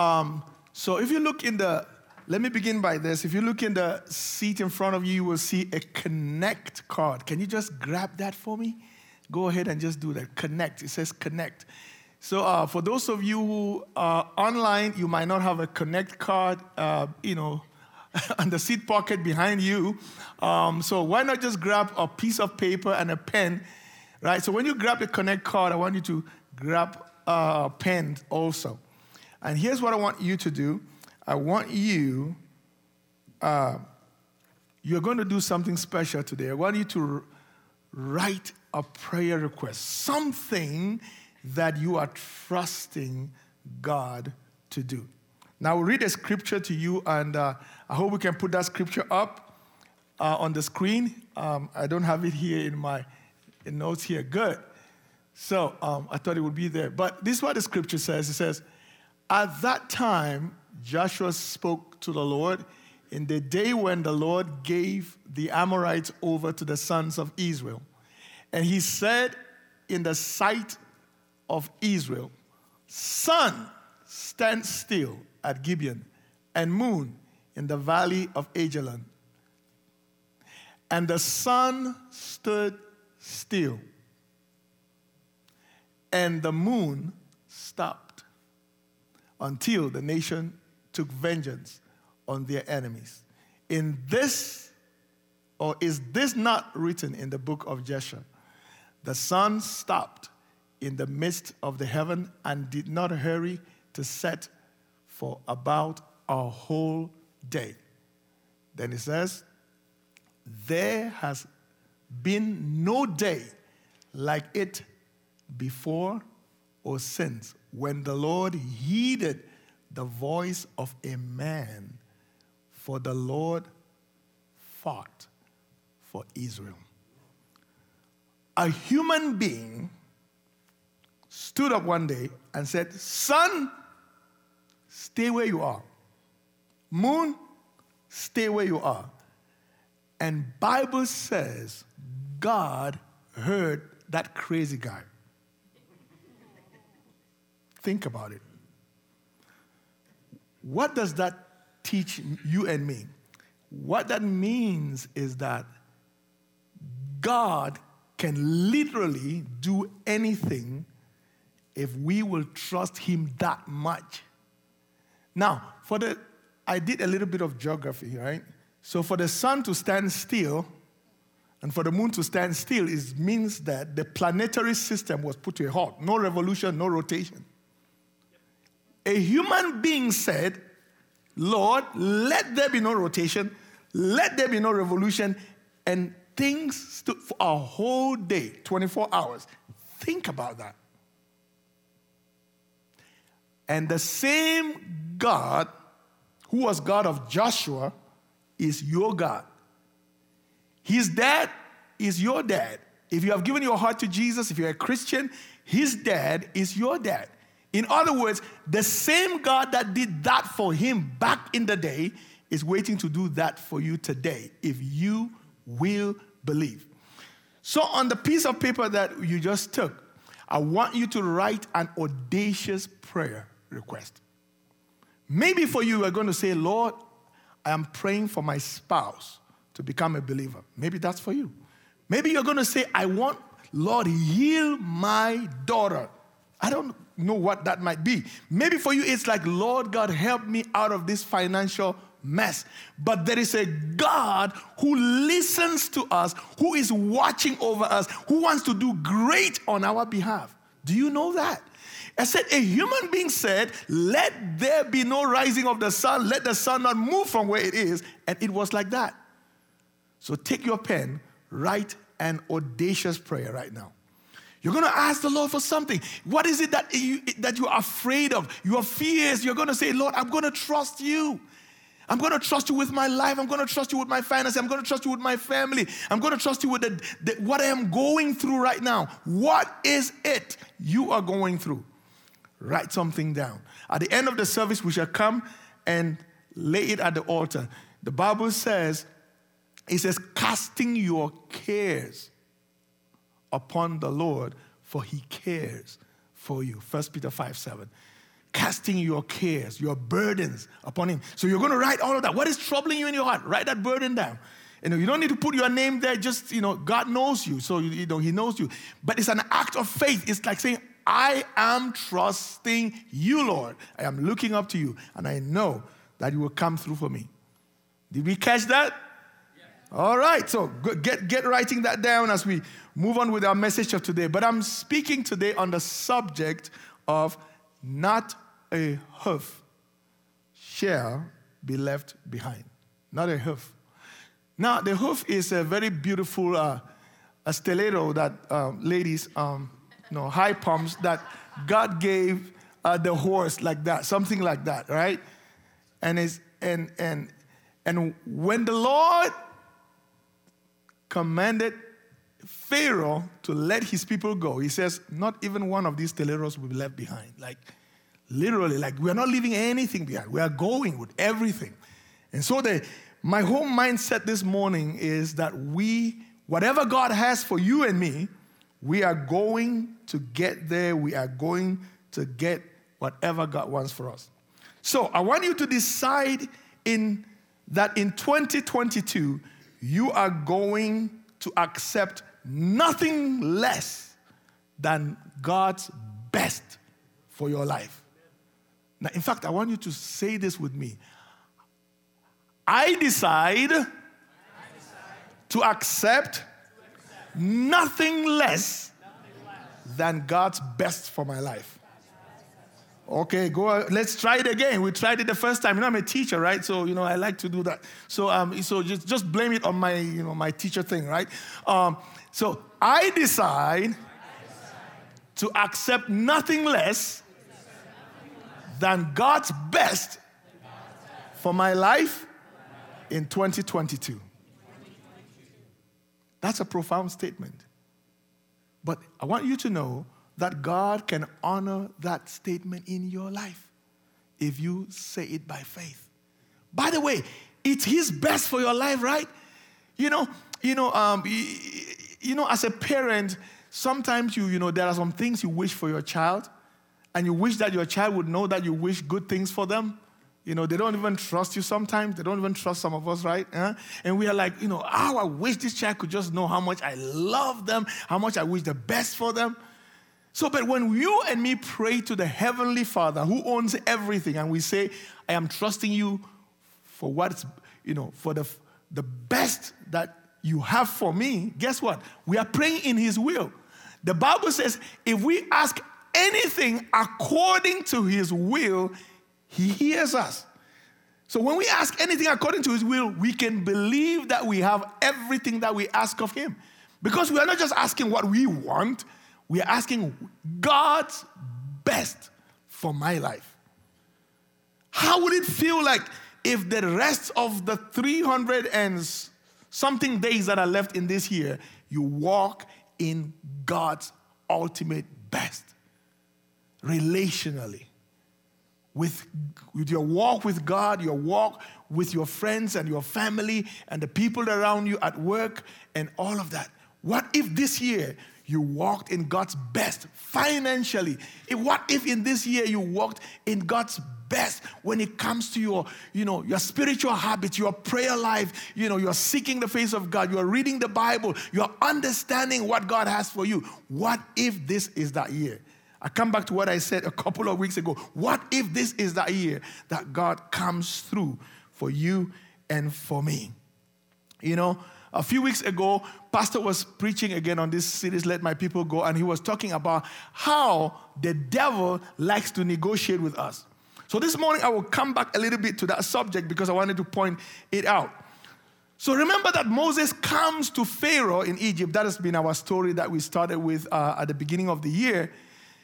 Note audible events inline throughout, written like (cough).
Um, so if you look in the, let me begin by this. If you look in the seat in front of you, you will see a connect card. Can you just grab that for me? Go ahead and just do that. Connect. It says connect. So uh, for those of you who are online, you might not have a connect card, uh, you know, (laughs) on the seat pocket behind you. Um, so why not just grab a piece of paper and a pen, right? So when you grab the connect card, I want you to grab a pen also. And here's what I want you to do. I want you, uh, you're going to do something special today. I want you to write a prayer request, something that you are trusting God to do. Now, we'll read a scripture to you, and uh, I hope we can put that scripture up uh, on the screen. Um, I don't have it here in my in notes here. Good. So um, I thought it would be there. But this is what the scripture says it says, At that time, Joshua spoke to the Lord in the day when the Lord gave the Amorites over to the sons of Israel. And he said, in the sight of Israel, Sun, stand still at Gibeon, and moon in the valley of Ajalon. And the sun stood still, and the moon stopped until the nation took vengeance on their enemies. In this, or is this not written in the book of Joshua? The sun stopped in the midst of the heaven and did not hurry to set for about a whole day. Then it says, There has been no day like it before or since when the Lord heeded the voice of a man, for the Lord fought for Israel a human being stood up one day and said, Sun, stay where you are. Moon, stay where you are. And Bible says God heard that crazy guy. Think about it. What does that teach you and me? What that means is that God can literally do anything if we will trust him that much. Now, for the I did a little bit of geography, right? So for the sun to stand still and for the moon to stand still is means that the planetary system was put to a halt. No revolution, no rotation. A human being said, Lord, let there be no rotation, let there be no revolution, and things stood for a whole day, 24 hours. Think about that. And the same God who was God of Joshua is your God. His dad is your dad. If you have given your heart to Jesus, if you're a Christian, his dad is your dad. In other words, the same God that did that for him back in the day is waiting to do that for you today if you will believe. So, on the piece of paper that you just took, I want you to write an audacious prayer request. Maybe for you, you're going to say, Lord, I am praying for my spouse to become a believer. Maybe that's for you. Maybe you're going to say, I want, Lord, heal my daughter. I don't know what that might be. Maybe for you, it's like, Lord God, help me out of this financial mess. But there is a God who listens to us, who is watching over us, who wants to do great on our behalf. Do you know that? I said, a human being said, Let there be no rising of the sun, let the sun not move from where it is. And it was like that. So take your pen, write an audacious prayer right now. You're going to ask the Lord for something. What is it that you, that you are afraid of? Your fears. You're going to say, Lord, I'm going to trust you. I'm going to trust you with my life. I'm going to trust you with my finances. I'm going to trust you with my family. I'm going to trust you with the, the, what I am going through right now. What is it you are going through? Write something down. At the end of the service, we shall come and lay it at the altar. The Bible says, it says, casting your cares upon the Lord, for he cares for you. 1 Peter 5 7. casting your cares, your burdens upon him. So you're going to write all of that. What is troubling you in your heart? Write that burden down. You know, you don't need to put your name there. Just you know, God knows you, so you, you know He knows you. But it's an act of faith. It's like saying, "I am trusting you, Lord. I am looking up to you, and I know that you will come through for me." Did we catch that? All right. So get get writing that down as we move on with our message of today. But I'm speaking today on the subject of not a hoof shall be left behind. Not a hoof. Now, the hoof is a very beautiful uh, a stiletto that uh, ladies, um, know, high pumps that God gave uh, the horse like that, something like that, right? And it's, and and and when the Lord commanded Pharaoh to let his people go, he says, not even one of these teleros will be left behind. Like literally, like we are not leaving anything behind. We are going with everything. And so the my whole mindset this morning is that we, whatever God has for you and me, we are going to get there. We are going to get whatever God wants for us. So I want you to decide in that in 2022, you are going to accept nothing less than God's best for your life. Now, in fact, I want you to say this with me. I decide, to accept, nothing less than God's best for my life. Okay, go. Let's try it again. We tried it the first time. You know, I'm a teacher, right? So you know, I like to do that. So um, so just just blame it on my you know my teacher thing, right? Um, so I decide to accept nothing less than God's best for my life in 2022. That's a profound statement. But I want you to know that God can honor that statement in your life if you say it by faith. By the way, it's His best for your life, right? You know, you know, um, you know, as a parent, sometimes you, you know, there are some things you wish for your child, and you wish that your child would know that you wish good things for them. You know, they don't even trust you sometimes. They don't even trust some of us, right? And we are like, you know, oh, I wish this child could just know how much I love them, how much I wish the best for them. So, but when you and me pray to the Heavenly Father who owns everything, and we say, I am trusting you for what's, you know, for the, the best that you have for me, guess what? We are praying in His will. The Bible says, if we ask anything according to His will, he hears us. So when we ask anything according to His will, we can believe that we have everything that we ask of Him. Because we are not just asking what we want, we are asking God's best for my life. How would it feel like if the rest of the 300 and something days that are left in this year, you walk in God's ultimate best relationally? with, with your walk with God, your walk with your friends and your family and the people around you at work and all of that. What if this year you walked in God's best financially? What if in this year you walked in God's best when it comes to your, you know, your spiritual habits, your prayer life, you know, you're seeking the face of God, you're reading the Bible, you're understanding what God has for you. What if this is that year? I come back to what I said a couple of weeks ago. What if this is that year that God comes through for you and for me? You know, a few weeks ago, Pastor was preaching again on this series, Let My People Go, and he was talking about how the devil likes to negotiate with us. So this morning, I will come back a little bit to that subject because I wanted to point it out. So remember that Moses comes to Pharaoh in Egypt. That has been our story that we started with uh, at the beginning of the year.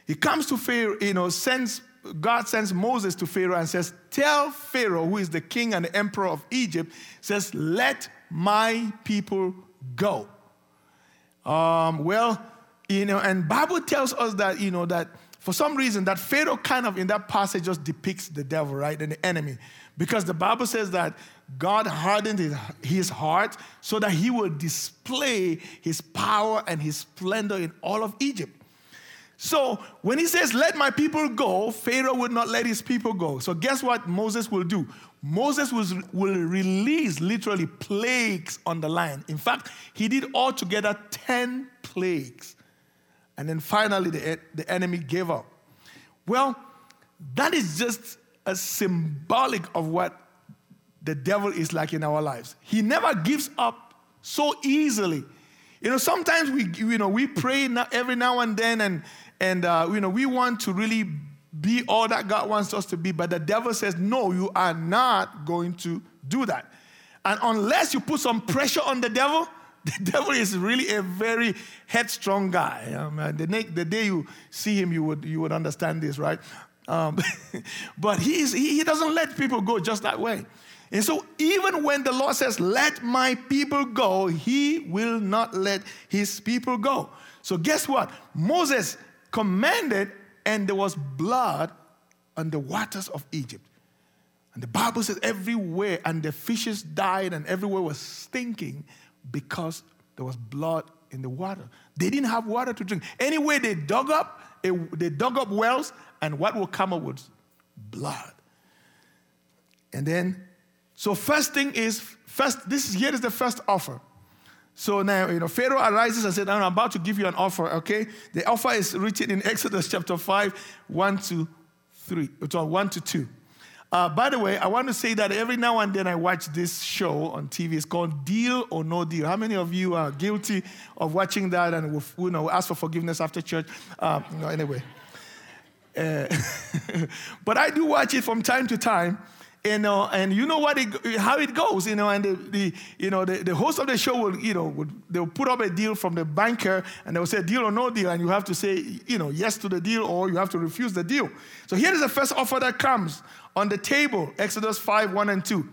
He comes to Pharaoh, you know, sends God sends Moses to Pharaoh and says, Tell Pharaoh, who is the king and the emperor of Egypt, says, Let my people go. Um, well, you know, and Bible tells us that, you know, that for some reason that Pharaoh kind of in that passage just depicts the devil, right? And the enemy. Because the Bible says that God hardened his, his heart so that he would display his power and his splendor in all of Egypt. So when he says, Let my people go, Pharaoh would not let his people go. So guess what Moses will do? Moses was, will release literally plagues on the land. In fact, he did altogether 10 plagues. And then finally, the, the enemy gave up. Well, that is just a symbolic of what the devil is like in our lives. He never gives up so easily. You know, sometimes we, you know, we pray now every now and then, and and uh, you know, we want to really be all that God wants us to be, but the devil says, no, you are not going to do that. And unless you put some pressure on the devil, (laughs) the devil is really a very headstrong guy. Um, the, the, day you see him, you would, you would understand this, right? Um, (laughs) but he, he, he doesn't let people go just that way. And so, even when the Lord says, Let my people go, he will not let his people go. So, guess what? Moses commanded, and there was blood on the waters of Egypt. And the Bible says everywhere, and the fishes died, and everywhere was stinking because there was blood in the water. They didn't have water to drink. Anyway, they dug up, they dug up wells, and what will come up was blood. And then, so first thing is first. This is here is the first offer. So now, you know, Pharaoh arises and said, I'm about to give you an offer, okay? The offer is written in Exodus chapter 5, 1 to 3, 1 to 2. Uh, by the way, I want to say that every now and then I watch this show on TV. It's called Deal or No Deal. How many of you are guilty of watching that and will, you know, ask for forgiveness after church? Uh, you know, anyway. Uh, (laughs) but I do watch it from time to time you uh, know, and you know what it, how it goes, you know, and the, the you know the, the host of the show will, you know, would, they'll put up a deal from the banker and they'll say deal or no deal, and you have to say, you know, yes to the deal or you have to refuse the deal. So here is the first offer that comes on the table, Exodus 5, 1 and 2.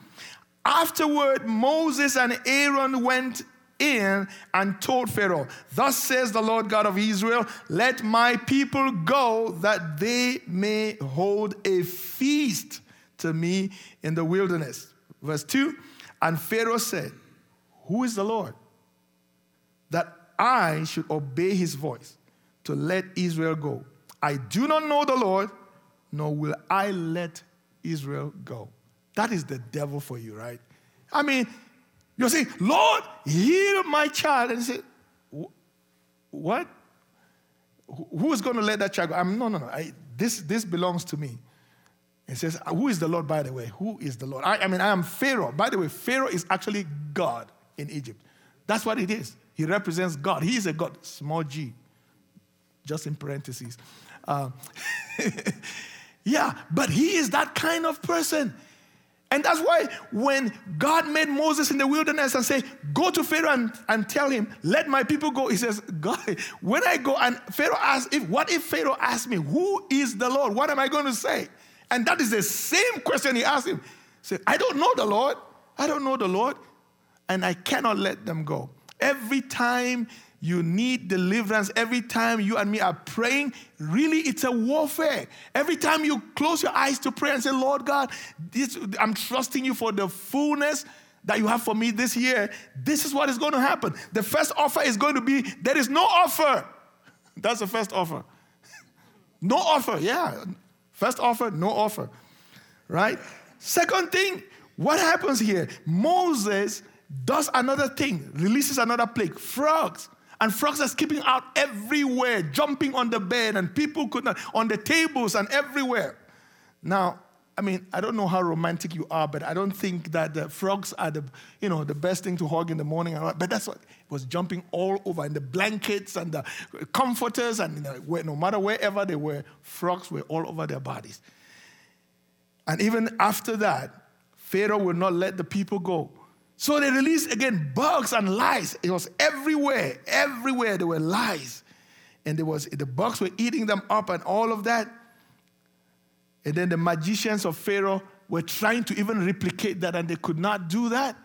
Afterward, Moses and Aaron went in and told Pharaoh, Thus says the Lord God of Israel, let my people go that they may hold a feast to me in the wilderness. Verse 2 And Pharaoh said, Who is the Lord? That I should obey his voice to let Israel go. I do not know the Lord, nor will I let Israel go. That is the devil for you, right? I mean, you're saying, Lord, heal my child. And said, What? Who is going to let that child go? I'm, no, no, no. I, this, this belongs to me. It says, Who is the Lord, by the way? Who is the Lord? I, I, mean, I am Pharaoh. By the way, Pharaoh is actually God in Egypt. That's what it is. He represents God. He is a God, small g, just in parentheses. Uh, (laughs) yeah, but he is that kind of person. And that's why when God made Moses in the wilderness and say, go to Pharaoh and, and tell him, let my people go. He says, God, when I go and Pharaoh asks, if what if Pharaoh asks me, who is the Lord? What am I going to say? And that is the same question he asked him. He said, I don't know the Lord. I don't know the Lord. And I cannot let them go. Every time you need deliverance, every time you and me are praying, really it's a warfare. Every time you close your eyes to pray and say, Lord God, this, I'm trusting you for the fullness that you have for me this year, this is what is going to happen. The first offer is going to be there is no offer. (laughs) That's the first offer. (laughs) no offer, yeah. First offer, no offer. Right? Second thing, what happens here? Moses does another thing, releases another plague frogs. And frogs are skipping out everywhere, jumping on the bed, and people could not, on the tables and everywhere. Now, I mean, I don't know how romantic you are, but I don't think that the frogs are the, you know, the best thing to hug in the morning. But that's what it was jumping all over, and the blankets and the comforters, and you know, no matter wherever they were, frogs were all over their bodies. And even after that, Pharaoh would not let the people go. So they released again bugs and lice. It was everywhere, everywhere there were lice, and there was the bugs were eating them up, and all of that. And then the magicians of Pharaoh were trying to even replicate that, and they could not do that.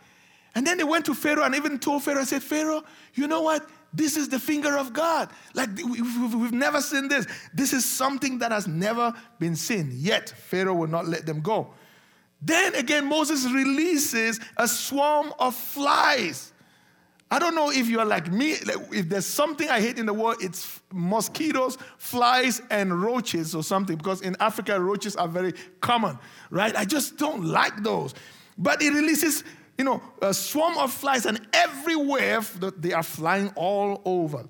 And then they went to Pharaoh and even told Pharaoh, I said, Pharaoh, you know what? This is the finger of God. Like, we've never seen this. This is something that has never been seen. Yet, Pharaoh will not let them go. Then again, Moses releases a swarm of flies. I don't know if you're like me. If there's something I hate in the world, it's mosquitoes, flies, and roaches or something. Because in Africa, roaches are very common, right? I just don't like those. But it releases, you know, a swarm of flies, and everywhere they are flying all over.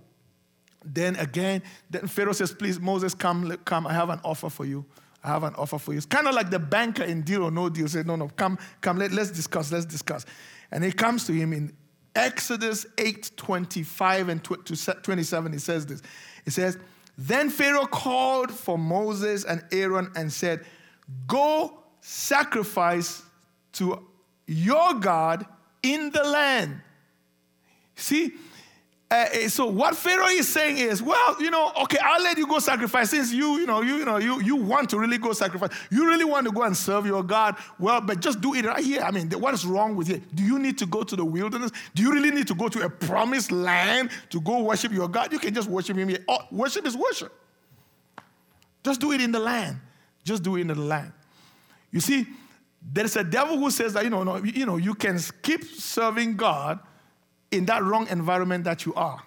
Then again, then Pharaoh says, Please, Moses, come, come. I have an offer for you. I have an offer for you. It's kind of like the banker in deal or no deal said, No, no, come, come, let, let's discuss, let's discuss. And he comes to him in Exodus 8 25 and 27, he says this. It says, Then Pharaoh called for Moses and Aaron and said, Go sacrifice to your God in the land. See, uh, so what Pharaoh is saying is, well, you know, okay, I'll let you go sacrifice since you, you know, you, you know, you, you want to really go sacrifice. You really want to go and serve your God. Well, but just do it right here. I mean, what is wrong with it? Do you need to go to the wilderness? Do you really need to go to a promised land to go worship your God? You can just worship Him here. Oh, worship is worship. Just do it in the land. Just do it in the land. You see, there is a devil who says that you know, no, you know, you can keep serving God in that wrong environment that you are.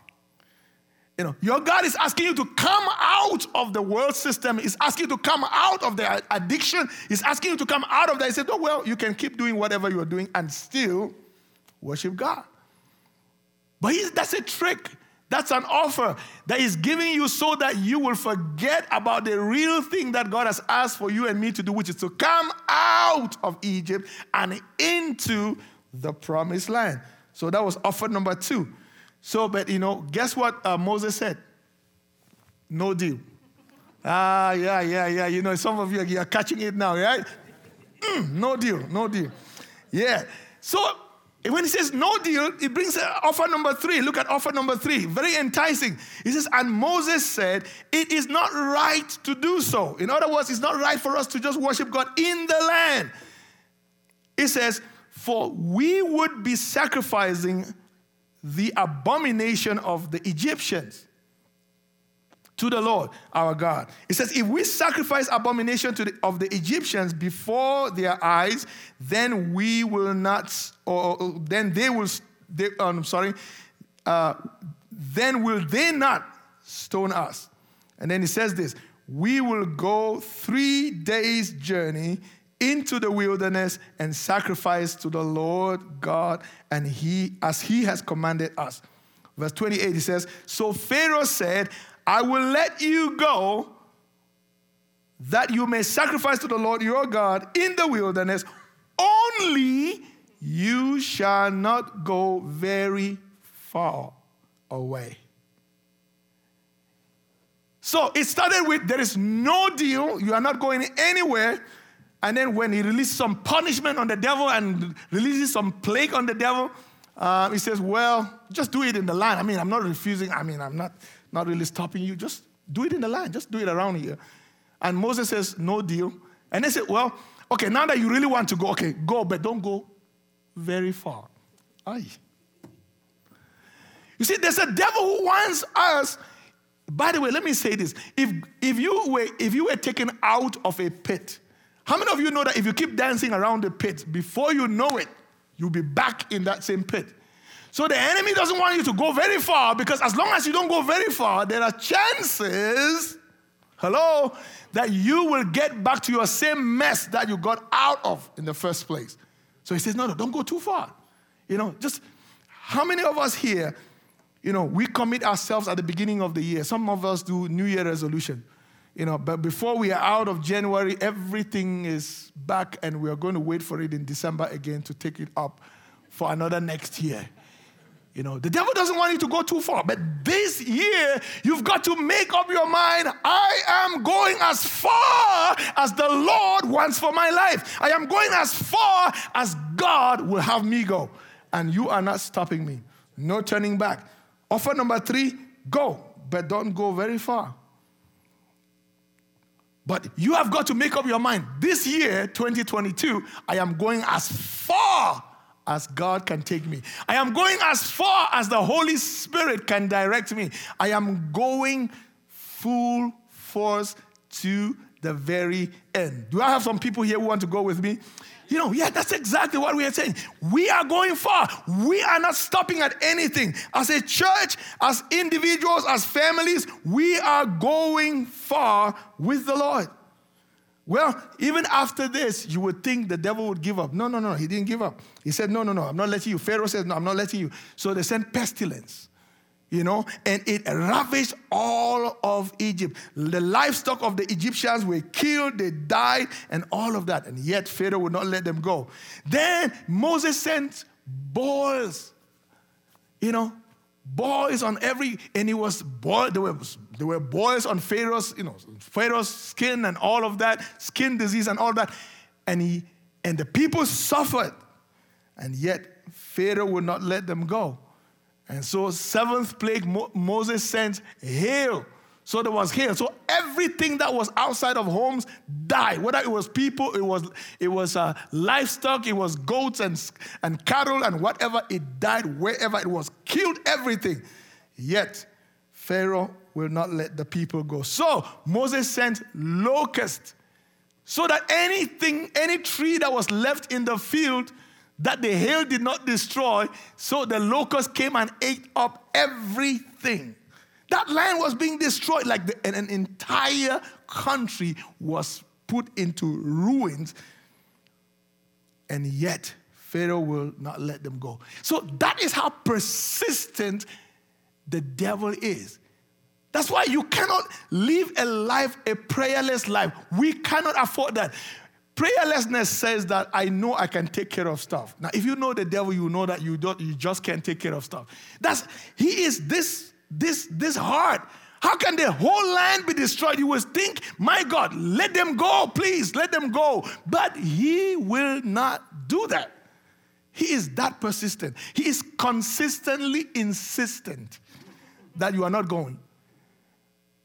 You know, your God is asking you to come out of the world system. He's asking you to come out of the addiction. He's asking you to come out of that. He said, Oh, well, you can keep doing whatever you're doing and still worship God. But that's a trick. That's an offer that is giving you so that you will forget about the real thing that God has asked for you and me to do, which is to come out of Egypt and into the promised land. So that was offer number two. So, but you know, guess what uh, Moses said? No deal. Ah, yeah, yeah, yeah. You know, some of you are catching it now, right? Mm, no deal, no deal. Yeah. So when he says no deal, he brings offer number three. Look at offer number three. Very enticing. He says, and Moses said, It is not right to do so. In other words, it's not right for us to just worship God in the land. He says, for we would be sacrificing the abomination of the Egyptians to the Lord our God. It says, if we sacrifice abomination to the, of the Egyptians before their eyes, then we will not, or, or then they will, they, oh, I'm sorry, uh, then will they not stone us? And then he says this, we will go three days' journey into the wilderness and sacrifice to the Lord God and he as he has commanded us. Verse 28 he says, "So Pharaoh said, I will let you go that you may sacrifice to the Lord your God in the wilderness, only you shall not go very far away." So it started with there is no deal, you are not going anywhere. And then when he releases some punishment on the devil and releases some plague on the devil, uh, he says, Well, just do it in the land. I mean, I'm not refusing. I mean, I'm not, not really stopping you. Just do it in the land. Just do it around here. And Moses says, No deal. And they said, Well, okay, now that you really want to go, okay, go, but don't go very far. Aye. You see, there's a devil who wants us. By the way, let me say this. If, if, you were, if you were taken out of a pit, how many of you know that if you keep dancing around the pit, before you know it, you'll be back in that same pit? So the enemy doesn't want you to go very far because as long as you don't go very far, there are chances, hello, that you will get back to your same mess that you got out of in the first place. So he says, no, no, don't go too far. You know, just how many of us here, you know, we commit ourselves at the beginning of the year? Some of us do New Year resolution. You know, but before we are out of January, everything is back, and we are going to wait for it in December again to take it up for another next year. You know, the devil doesn't want you to go too far, but this year you've got to make up your mind I am going as far as the Lord wants for my life. I am going as far as God will have me go. And you are not stopping me. No turning back. Offer number three go, but don't go very far. But you have got to make up your mind. This year, 2022, I am going as far as God can take me. I am going as far as the Holy Spirit can direct me. I am going full force to the very end. Do I have some people here who want to go with me? You know, yeah, that's exactly what we are saying. We are going far. We are not stopping at anything. As a church, as individuals, as families, we are going far with the Lord. Well, even after this, you would think the devil would give up. No, no, no, he didn't give up. He said, No, no, no, I'm not letting you. Pharaoh says, No, I'm not letting you. So they sent pestilence you know, and it ravaged all of Egypt. The livestock of the Egyptians were killed, they died, and all of that. And yet Pharaoh would not let them go. Then Moses sent boils, you know, boils on every, and it was boil, there were, there were boils on Pharaoh's, you know, Pharaoh's skin and all of that, skin disease and all that. And he, and the people suffered, and yet Pharaoh would not let them go. And so, seventh plague, Mo- Moses sent hail. So there was hail. So everything that was outside of homes died. Whether it was people, it was it was uh, livestock, it was goats and and cattle and whatever. It died wherever it was. Killed everything. Yet Pharaoh will not let the people go. So Moses sent locusts, so that anything, any tree that was left in the field that the hail did not destroy, so the locusts came and ate up everything. That land was being destroyed, like the, an, an entire country was put into ruins, and yet Pharaoh will not let them go. So that is how persistent the devil is. That's why you cannot live a life, a prayerless life. We cannot afford that. Prayerlessness says that I know I can take care of stuff. Now, if you know the devil, you know that you don't, you just can't take care of stuff. That's he is this this this hard. How can the whole land be destroyed? You would think, my God, let them go, please, let them go. But he will not do that. He is that persistent. He is consistently insistent that you are not going.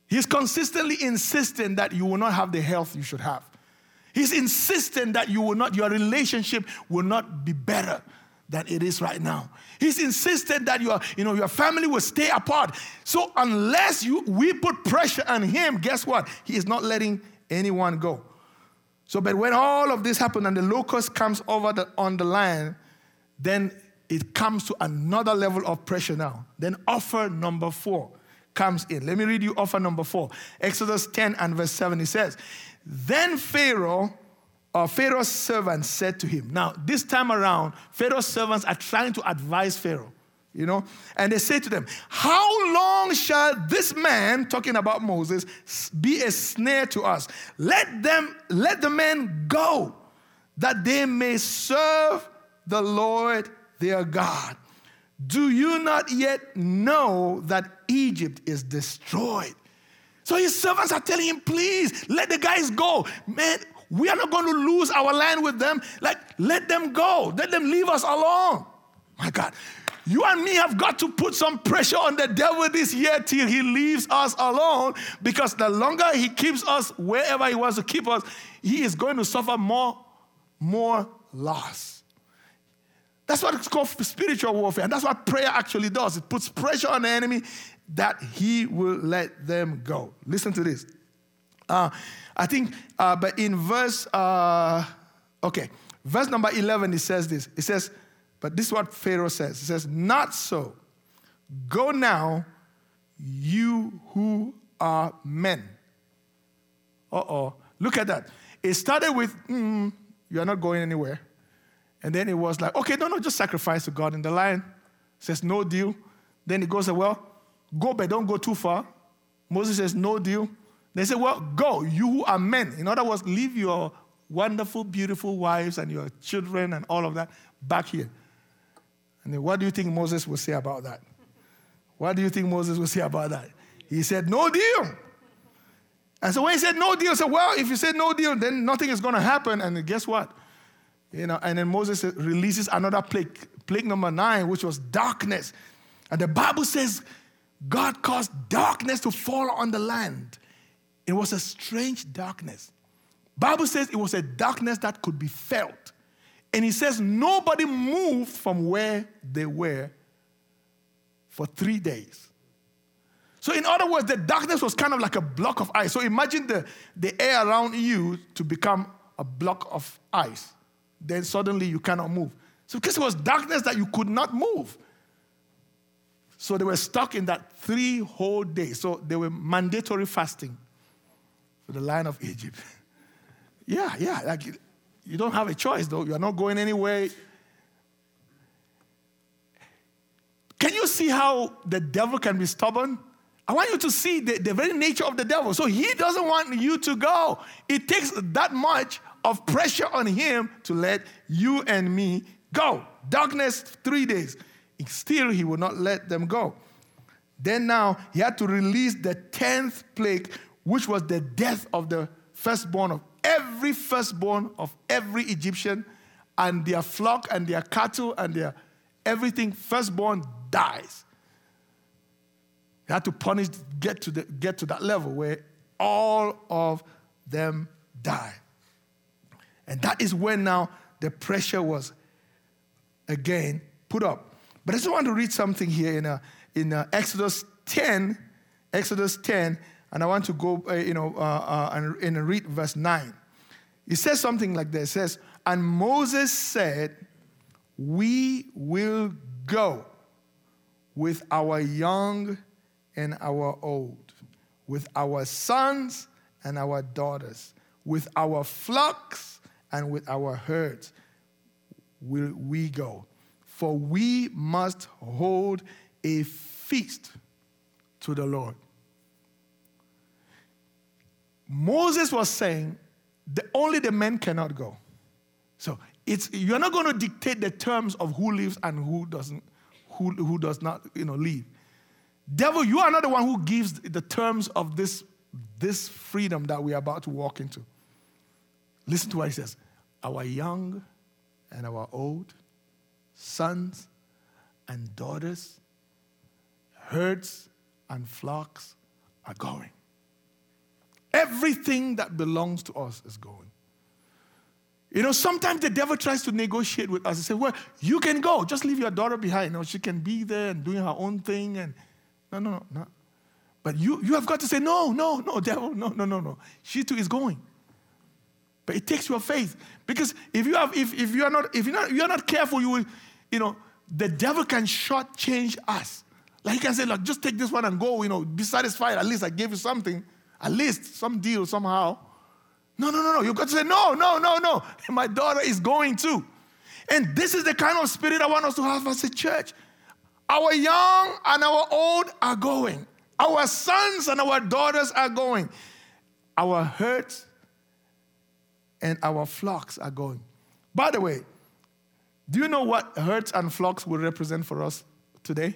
He's consistently insistent that you will not have the health you should have. He's insistent that you will not, your relationship will not be better than it is right now. He's insistent that your, you know, your family will stay apart. So unless you, we put pressure on him, guess what? He is not letting anyone go. So, but when all of this happened and the locust comes over the, on the land, then it comes to another level of pressure now. Then offer number four comes in. Let me read you offer number four. Exodus 10 and verse 7. It says, then Pharaoh, or Pharaoh's servants said to him, Now, this time around, Pharaoh's servants are trying to advise Pharaoh, you know, and they say to them, How long shall this man, talking about Moses, be a snare to us? Let them, let the men go, that they may serve the Lord their God. Do you not yet know that Egypt is destroyed? So his servants are telling him, please let the guys go. Man, we are not going to lose our land with them. Like, let them go. Let them leave us alone. My God. You and me have got to put some pressure on the devil this year till he leaves us alone because the longer he keeps us wherever he wants to keep us, he is going to suffer more, more loss. That's what it's called spiritual warfare. And that's what prayer actually does. It puts pressure on the enemy that he will let them go. Listen to this. Uh, I think, uh, but in verse, uh, okay, verse number 11, it says this. It says, but this is what Pharaoh says. It says, Not so. Go now, you who are men. Uh oh. Look at that. It started with, mm, You are not going anywhere. And then it was like, Okay, no, no, just sacrifice to God. And the lion says, No deal. Then he goes, Well, Go, but don't go too far. Moses says, No deal. They say, Well, go, you who are men. In other words, leave your wonderful, beautiful wives and your children and all of that back here. And then what do you think Moses will say about that? What do you think Moses will say about that? He said, No deal. And so when he said no deal, I said, Well, if you said no deal, then nothing is going to happen. And guess what? You know, and then Moses releases another plague, plague number nine, which was darkness. And the Bible says God caused darkness to fall on the land. It was a strange darkness. Bible says it was a darkness that could be felt. And he says nobody moved from where they were for 3 days. So, in other words, the darkness was kind of like a block of ice. So, imagine the, the air around you to become a block of ice. Then suddenly you cannot move. So, because it was darkness that you could not move. So, they were stuck in that three whole days. So, they were mandatory fasting for the line of Egypt. (laughs) yeah, yeah. Like, you don't have a choice, though. You're not going anywhere. Can you see how the devil can be stubborn? I want you to see the, the very nature of the devil. So he doesn't want you to go. It takes that much of pressure on him to let you and me go. Darkness, three days. Still, he will not let them go. Then now he had to release the 10th plague, which was the death of the firstborn of every firstborn of every Egyptian and their flock and their cattle and their everything firstborn dies. He had to punish, get to, the, get to that level where all of them die. And that is when now the pressure was again put up. But I just want to read something here in, uh, in uh, Exodus 10, Exodus 10, and I want to go, uh, you know, uh, uh, and, and read verse 9. It says something like this. It says, And Moses said, We will go with our young and our old, with our sons and our daughters, with our flocks and with our herds will we go. For we must hold a feast to the Lord. Moses was saying, the, only the men cannot go. So it's, you're not going to dictate the terms of who lives and who doesn't, who, who does not, you know, leave. Devil, you are not the one who gives the terms of this, this freedom that we are about to walk into. Listen to what he says. Our young and our old, sons and daughters, herds and flocks are going. Everything that belongs to us is going. You know, sometimes the devil tries to negotiate with us and say, Well, you can go, just leave your daughter behind. You know, she can be there and doing her own thing. And no, no, no, no. But you, you have got to say, No, no, no, devil, no, no, no, no. She too is going. But it takes your faith. Because if you have, if, if you are not, if you're not, you're not careful, you will, you know, the devil can shortchange us. Like he can say, Look, just take this one and go, you know, be satisfied. At least I gave you something. At least some deal somehow. No, no, no, no. You've got to say, no, no, no, no. (laughs) My daughter is going too. And this is the kind of spirit I want us to have as a church. Our young and our old are going. Our sons and our daughters are going. Our herds and our flocks are going. By the way, do you know what herds and flocks will represent for us today?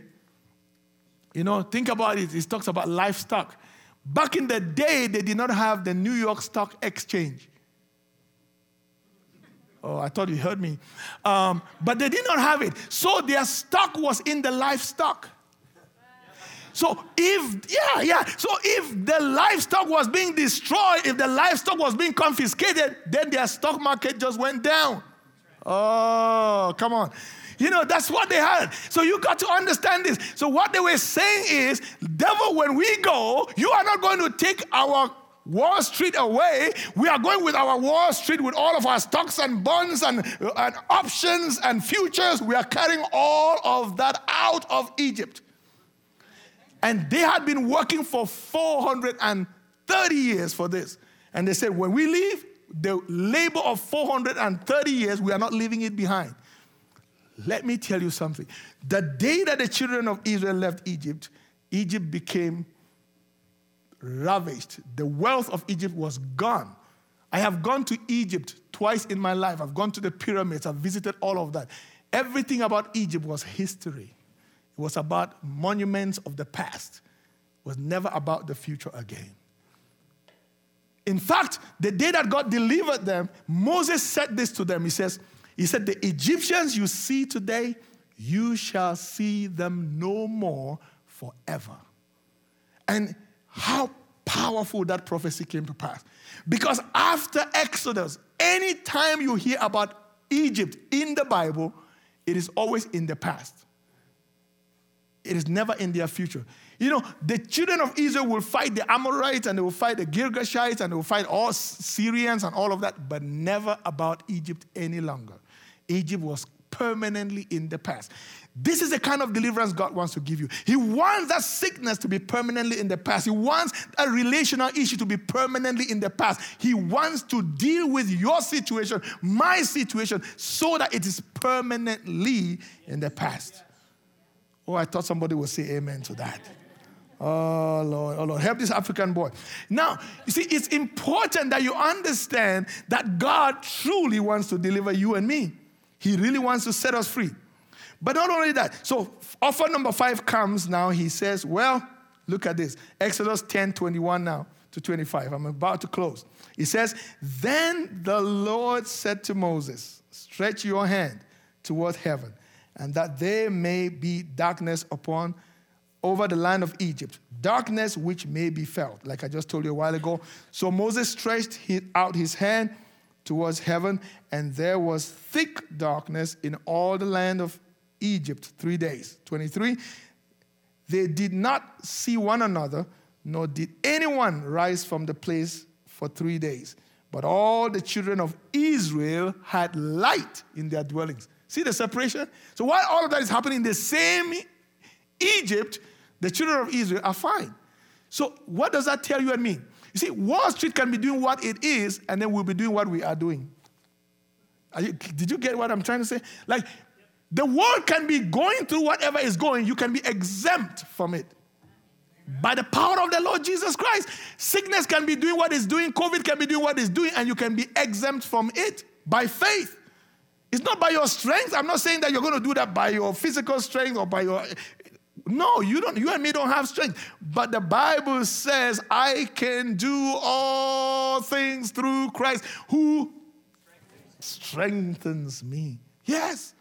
You know, think about it. It talks about livestock. Back in the day, they did not have the New York Stock Exchange. Oh, I thought you heard me. Um, but they did not have it. So their stock was in the livestock. So if, yeah, yeah. So if the livestock was being destroyed, if the livestock was being confiscated, then their stock market just went down. Oh, come on. You know, that's what they had. So you got to understand this. So what they were saying is, devil, when we go, you are not going to take our Wall Street away. We are going with our Wall Street with all of our stocks and bonds and, and options and futures. We are carrying all of that out of Egypt. And they had been working for 430 years for this. And they said, when we leave, the labor of 430 years, we are not leaving it behind. Let me tell you something. The day that the children of Israel left Egypt, Egypt became ravished. The wealth of Egypt was gone. I have gone to Egypt twice in my life. I've gone to the pyramids, I've visited all of that. Everything about Egypt was history. Was about monuments of the past. It was never about the future again. In fact, the day that God delivered them, Moses said this to them. He says, he said, The Egyptians you see today, you shall see them no more forever. And how powerful that prophecy came to pass. Because after Exodus, anytime you hear about Egypt in the Bible, it is always in the past. It is never in their future. You know, the children of Israel will fight the Amorites and they will fight the Girgashites and they will fight all Syrians and all of that, but never about Egypt any longer. Egypt was permanently in the past. This is the kind of deliverance God wants to give you. He wants that sickness to be permanently in the past. He wants a relational issue to be permanently in the past. He wants to deal with your situation, my situation, so that it is permanently in the past. Oh, I thought somebody would say amen to that. Oh Lord, oh Lord, help this African boy. Now, you see, it's important that you understand that God truly wants to deliver you and me. He really wants to set us free. But not only that, so offer number five comes now. He says, Well, look at this Exodus 10 21 now to 25. I'm about to close. He says, Then the Lord said to Moses, Stretch your hand toward heaven, and that there may be darkness upon over the land of Egypt, darkness which may be felt, like I just told you a while ago. So Moses stretched out his hand towards heaven, and there was thick darkness in all the land of Egypt three days. 23. They did not see one another, nor did anyone rise from the place for three days. But all the children of Israel had light in their dwellings. See the separation? So while all of that is happening in the same Egypt, the children of Israel are fine. So what does that tell you and me? You see, Wall Street can be doing what it is, and then we'll be doing what we are doing. Are you, did you get what I'm trying to say? Like, the world can be going through whatever is going, you can be exempt from it. By the power of the Lord Jesus Christ, sickness can be doing what it's doing, COVID can be doing what it's doing, and you can be exempt from it by faith. It's not by your strength. I'm not saying that you're going to do that by your physical strength or by your. No, you don't. You and me don't have strength. But the Bible says, "I can do all things through Christ, who strengthens me." Yes.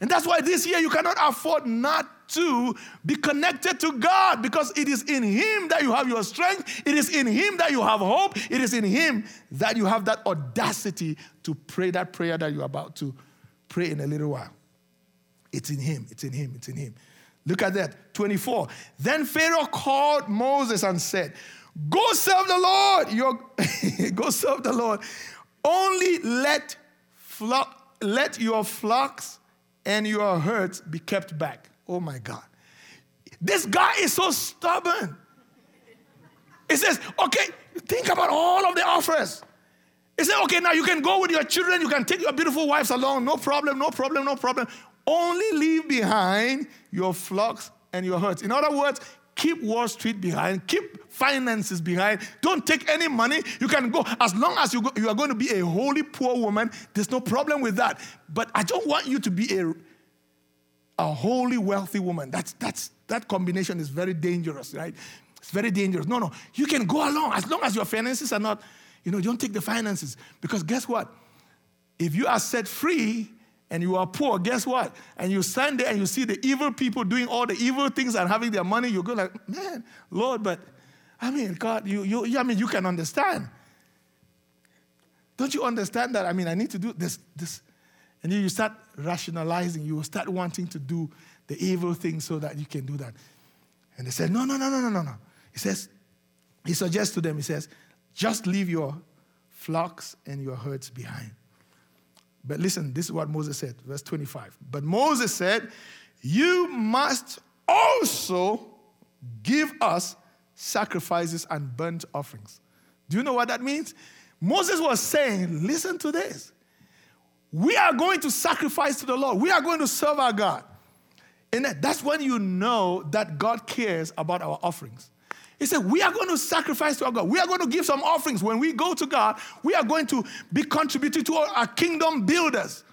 And that's why this year you cannot afford not to be connected to God because it is in Him that you have your strength. It is in Him that you have hope. It is in Him that you have that audacity to pray that prayer that you're about to pray in a little while. It's in Him. It's in Him. It's in Him. Look at that. 24. Then Pharaoh called Moses and said, Go serve the Lord. Your, (laughs) go serve the Lord. Only let, flock, let your flocks and your hurts be kept back. Oh my God. This guy is so stubborn. He says, okay, think about all of the offers. He said, okay, now you can go with your children, you can take your beautiful wives along, no problem, no problem, no problem. Only leave behind your flocks and your herds. In other words, keep Wall Street behind, keep finances behind. Don't take any money. You can go as long as you, go, you are going to be a holy poor woman. There's no problem with that. But I don't want you to be a, a holy wealthy woman. That's, that's, that combination is very dangerous, right? It's very dangerous. No, no. You can go along as long as your finances are not, you know, don't take the finances. Because guess what? If you are set free, and you are poor, guess what? And you stand there and you see the evil people doing all the evil things and having their money, you go like, man, Lord, but I mean, God, you, you, I mean, you can understand. Don't you understand that? I mean, I need to do this, this. And you start rationalizing, you will start wanting to do the evil thing so that you can do that. And they said, no, no, no, no, no, no, no. He says, he suggests to them, he says, just leave your flocks and your herds behind. But listen, this is what Moses said, verse 25. But Moses said, You must also give us sacrifices and burnt offerings. Do you know what that means? Moses was saying, Listen to this. We are going to sacrifice to the Lord, we are going to serve our God. And that's when you know that God cares about our offerings. He said, We are going to sacrifice to our God. We are going to give some offerings. When we go to God, we are going to be contributing to our kingdom builders.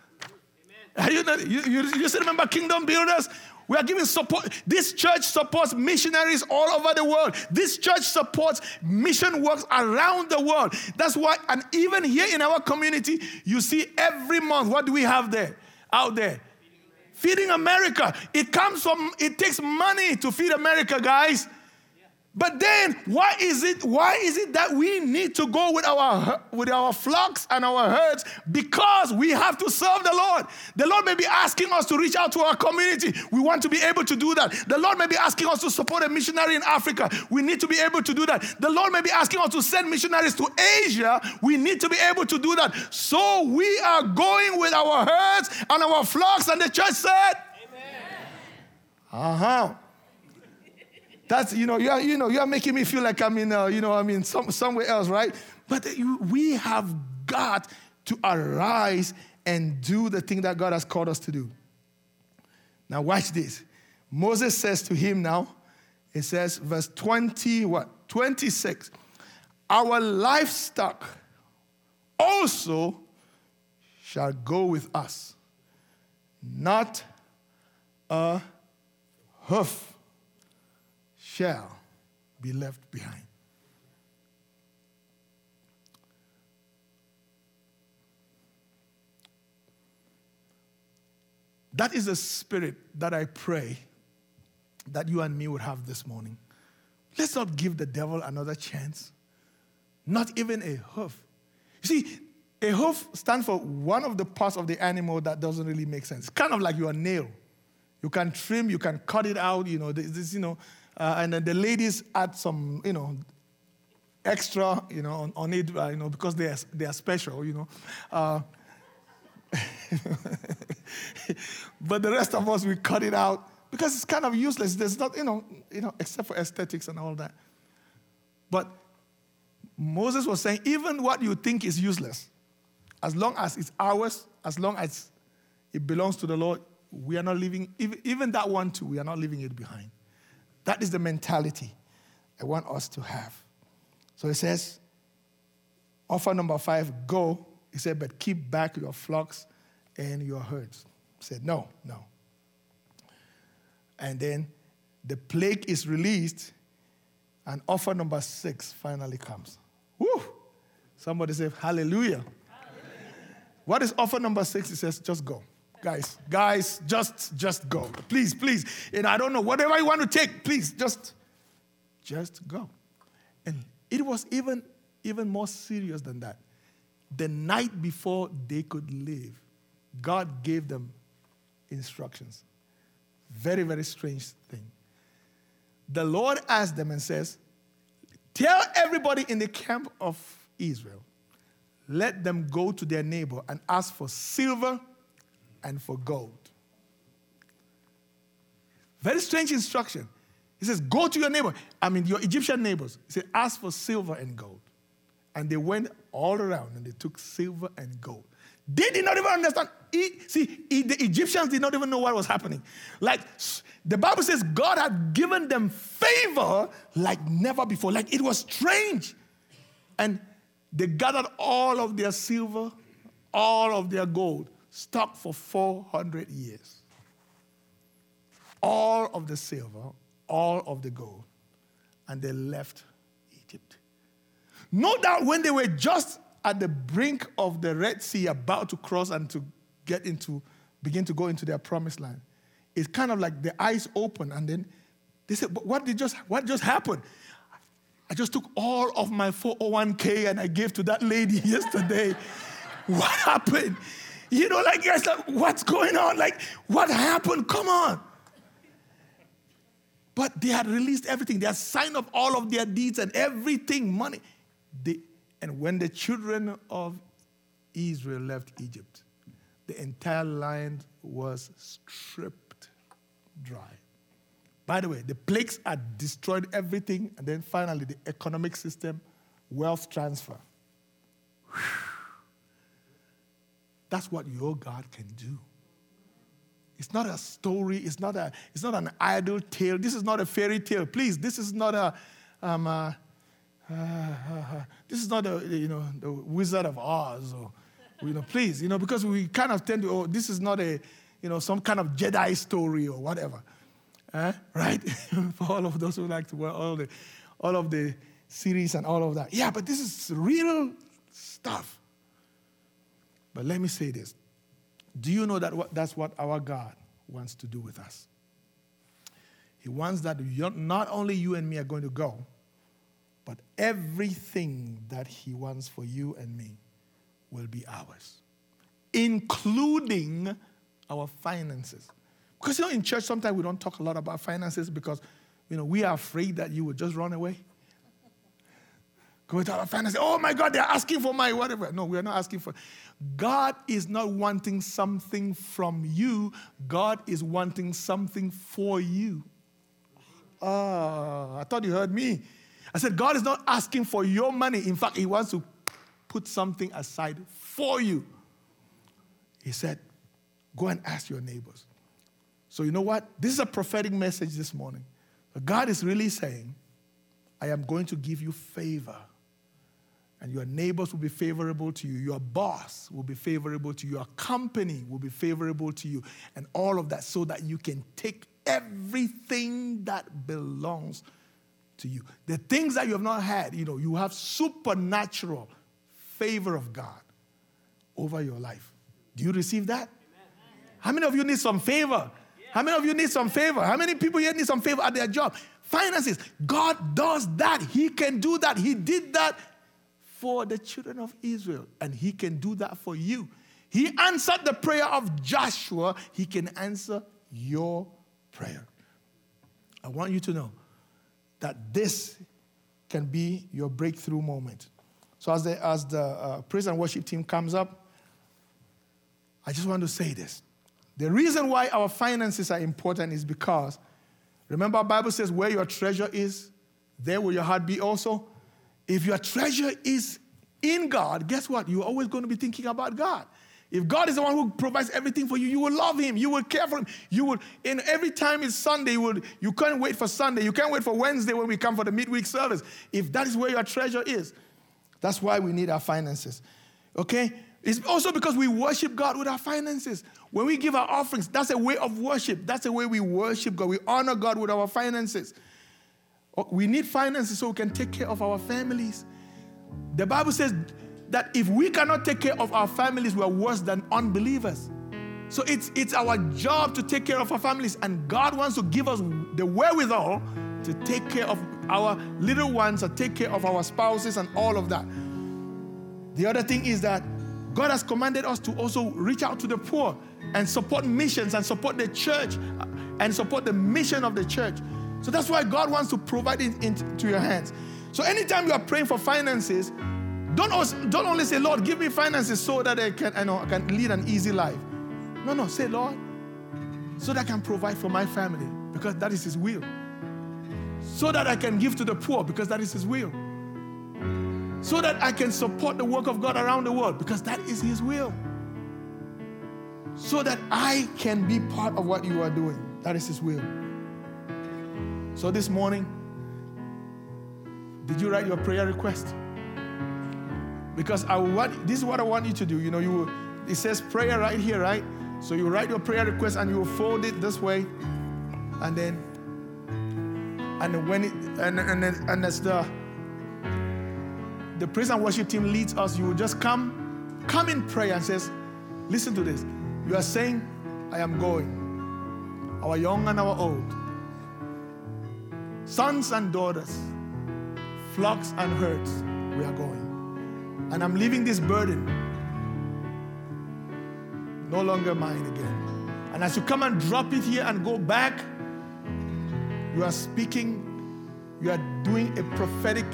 You, you, you, you still remember kingdom builders? We are giving support. This church supports missionaries all over the world. This church supports mission works around the world. That's why, and even here in our community, you see every month, what do we have there? Out there? Feeding America. It comes from, it takes money to feed America, guys. But then, why is it? Why is it that we need to go with our with our flocks and our herds? Because we have to serve the Lord. The Lord may be asking us to reach out to our community. We want to be able to do that. The Lord may be asking us to support a missionary in Africa. We need to be able to do that. The Lord may be asking us to send missionaries to Asia. We need to be able to do that. So we are going with our herds and our flocks. And the church said, "Amen." Uh huh. That's, you know, you're, you know, you're making me feel like I'm in, uh, you know, I'm in some, somewhere else, right? But we have got to arise and do the thing that God has called us to do. Now, watch this. Moses says to him now, it says, verse 20, what? 26. Our livestock also shall go with us, not a hoof shall be left behind. That is the spirit that I pray that you and me would have this morning. Let's not give the devil another chance. Not even a hoof. You see, a hoof stands for one of the parts of the animal that doesn't really make sense. Kind of like your nail. You can trim, you can cut it out, you know, this, you know, uh, and then the ladies add some, you know, extra, you know, on, on it, uh, you know, because they are, they are special, you know. Uh, (laughs) but the rest of us, we cut it out because it's kind of useless. There's not, you know, you know, except for aesthetics and all that. But Moses was saying, even what you think is useless, as long as it's ours, as long as it belongs to the Lord, we are not leaving, even, even that one too, we are not leaving it behind. That is the mentality I want us to have. So it says, offer number five, go. He said, but keep back your flocks and your herds. He said, no, no. And then the plague is released, and offer number six finally comes. Woo! Somebody say, Hallelujah. Hallelujah. What is offer number six? He says, just go guys, guys, just just go. Please, please. And I don't know, whatever you want to take, please, just just go. And it was even even more serious than that. The night before they could leave, God gave them instructions. Very, very strange thing. The Lord asked them and says, Tell everybody in the camp of Israel, let them go to their neighbor and ask for silver and for gold. Very strange instruction. He says, Go to your neighbor. I mean, your Egyptian neighbors. He said, Ask for silver and gold. And they went all around and they took silver and gold. They did not even understand. see, the Egyptians did not even know what was happening. Like the Bible says, God had given them favor like never before. Like it was strange. And they gathered all of their silver, all of their gold, stuck for 400 years. All of the silver, all of the gold, and they left Egypt. No doubt when they were just at the brink of the Red Sea, about to cross and to get into, begin to go into their promised land, it's kind of like the eyes open, and then they said, But what did just what just happened? I just took all of my 401k and I gave to that lady (laughs) yesterday. (laughs) what happened? You know, like, guys, what's going on? Like, what happened? Come on. But they had released everything. They had signed up all of their deeds and everything, money. They, and when the children of Israel left Egypt, the entire land was stripped dry. By the way, the plagues had destroyed everything, and then finally, the economic system, wealth transfer. Whew. That's what your God can do. It's not a story. It's not, a, it's not an idle tale. This is not a fairy tale. Please, this is not a, um, uh, uh, uh, this is not a, you know, the Wizard of Oz or, you know, please, you know, because we kind of tend to, oh, this is not a, you know, some kind of Jedi story or whatever. Eh? Right? (laughs) For all of those who like to watch all the, all of the series and all of that. Yeah, but this is real stuff. But let me say this Do you know that that's what our God wants to do with us? He wants that not only you and me are going to go, but everything that He wants for you and me will be ours, including our finances. Because you know, in church, sometimes we don't talk a lot about finances because you know we are afraid that you will just run away. Go to our finances. Oh my God, they're asking for my whatever. No, we are not asking for. God is not wanting something from you. God is wanting something for you. Oh, I thought you heard me. I said, God is not asking for your money. In fact, He wants to put something aside for you. He said, Go and ask your neighbors. So, you know what? This is a prophetic message this morning. God is really saying, I am going to give you favor. And your neighbors will be favorable to you. Your boss will be favorable to you. Your company will be favorable to you. And all of that so that you can take everything that belongs to you. The things that you have not had, you know, you have supernatural favor of God over your life. Do you receive that? How many of you need some favor? How many of you need some favor? How many people here need some favor at their job? Finances. God does that. He can do that. He did that for the children of Israel, and He can do that for you. He answered the prayer of Joshua. He can answer your prayer. I want you to know that this can be your breakthrough moment. So, as the, as the uh, praise and worship team comes up, I just want to say this. The reason why our finances are important is because, remember, Bible says, where your treasure is, there will your heart be also. If your treasure is in God, guess what? You're always going to be thinking about God. If God is the one who provides everything for you, you will love Him. You will care for Him. You will, and every time it's Sunday, you, will, you can't wait for Sunday. You can't wait for Wednesday when we come for the midweek service. If that is where your treasure is, that's why we need our finances. Okay? It's also because we worship God with our finances. When we give our offerings, that's a way of worship. That's the way we worship God. We honor God with our finances. Oh, we need finances so we can take care of our families. The Bible says, that if we cannot take care of our families, we're worse than unbelievers. So it's, it's our job to take care of our families, and God wants to give us the wherewithal to take care of our little ones, or take care of our spouses, and all of that. The other thing is that God has commanded us to also reach out to the poor and support missions and support the church uh, and support the mission of the church. So that's why God wants to provide it into your hands. So anytime you are praying for finances, don't, also, don't only say, Lord, give me finances so that I can, I know, I can lead an easy life. No, no, say, Lord, so that I can provide for my family because that is His will. So that I can give to the poor because that is His will. So that I can support the work of God around the world because that is His will. So that I can be part of what you are doing. That is His will. So this morning, did you write your prayer request? Because I want this is what I want you to do. You know, you it says prayer right here, right? So you write your prayer request and you fold it this way, and then and when it and and and as the the praise and worship team leads us, you will just come come in prayer and says, listen to this. You are saying, I am going. Our young and our old, sons and daughters, flocks and herds, we are going. And I'm leaving this burden no longer mine again. And as you come and drop it here and go back, you are speaking, you are doing a prophetic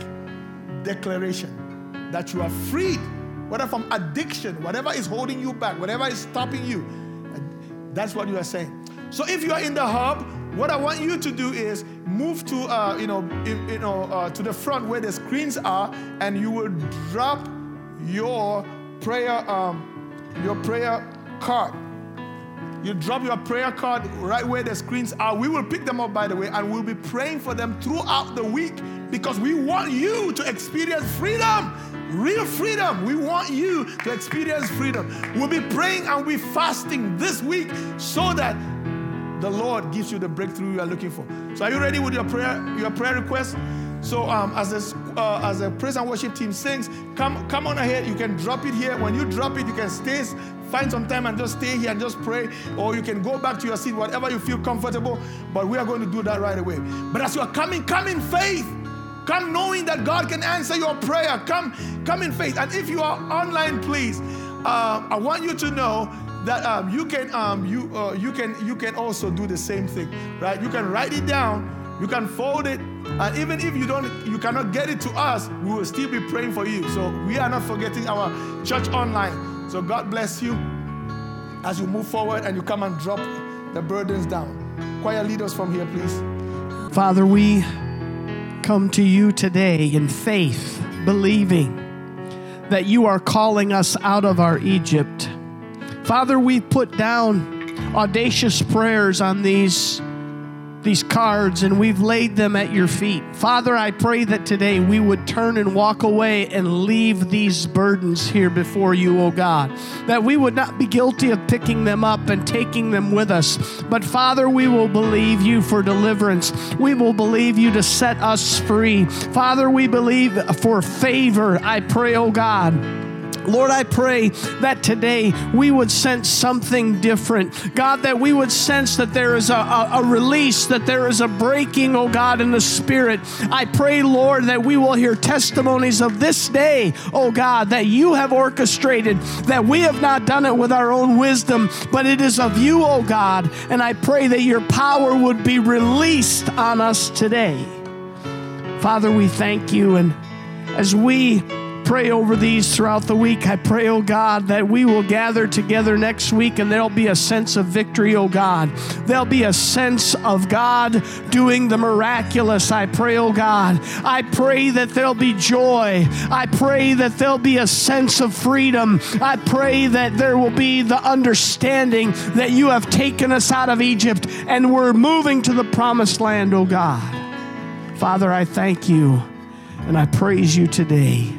declaration that you are freed, whether from addiction, whatever is holding you back, whatever is stopping you. That's what you are saying. So if you are in the hub, what I want you to do is move to, uh, you know, in, you know, uh, to the front where the screens are, and you will drop your prayer, um, your prayer card. You drop your prayer card right where the screens are. We will pick them up, by the way, and we'll be praying for them throughout the week because we want you to experience freedom, real freedom. We want you to experience freedom. We'll be praying and we'll be fasting this week so that the Lord gives you the breakthrough you are looking for. So, are you ready with your prayer, your prayer request? So um, as a, uh, as a praise and worship team sings, come come on ahead. You can drop it here. When you drop it, you can stay find some time and just stay here and just pray, or you can go back to your seat, whatever you feel comfortable. But we are going to do that right away. But as you are coming, come in faith. Come knowing that God can answer your prayer. Come, come in faith. And if you are online, please, uh, I want you to know that um, you can um, you uh, you can you can also do the same thing, right? You can write it down, you can fold it, and even if you don't you cannot get it to us, we will still be praying for you. So we are not forgetting our church online. So God bless you as you move forward and you come and drop the burdens down. Choir leaders from here, please. Father, we come to you today in faith, believing that you are calling us out of our Egypt Father, we've put down audacious prayers on these these cards and we've laid them at your feet. Father, I pray that today we would turn and walk away and leave these burdens here before you, oh God. That we would not be guilty of picking them up and taking them with us. But Father, we will believe you for deliverance. We will believe you to set us free. Father, we believe for favor. I pray, oh God Lord, I pray that today we would sense something different. God, that we would sense that there is a, a, a, release, that there is a breaking, oh God, in the Spirit. I pray, Lord, that we will hear testimonies of this day, oh God, that you have orchestrated, that we have not done it with our own wisdom, but it is of you, oh God. And I pray that your power would be released on us today. Father, we thank you. And as we pray over these throughout the week. I pray, oh God, that we will gather together next week and there'll be a sense of victory, oh God. There'll be a sense of God doing the miraculous. I pray, oh God. I pray that there'll be joy. I pray that there'll be a sense of freedom. I pray that there will be the understanding that you have taken us out of Egypt and we're moving to the promised land, oh God. Father, I thank you and I praise you today.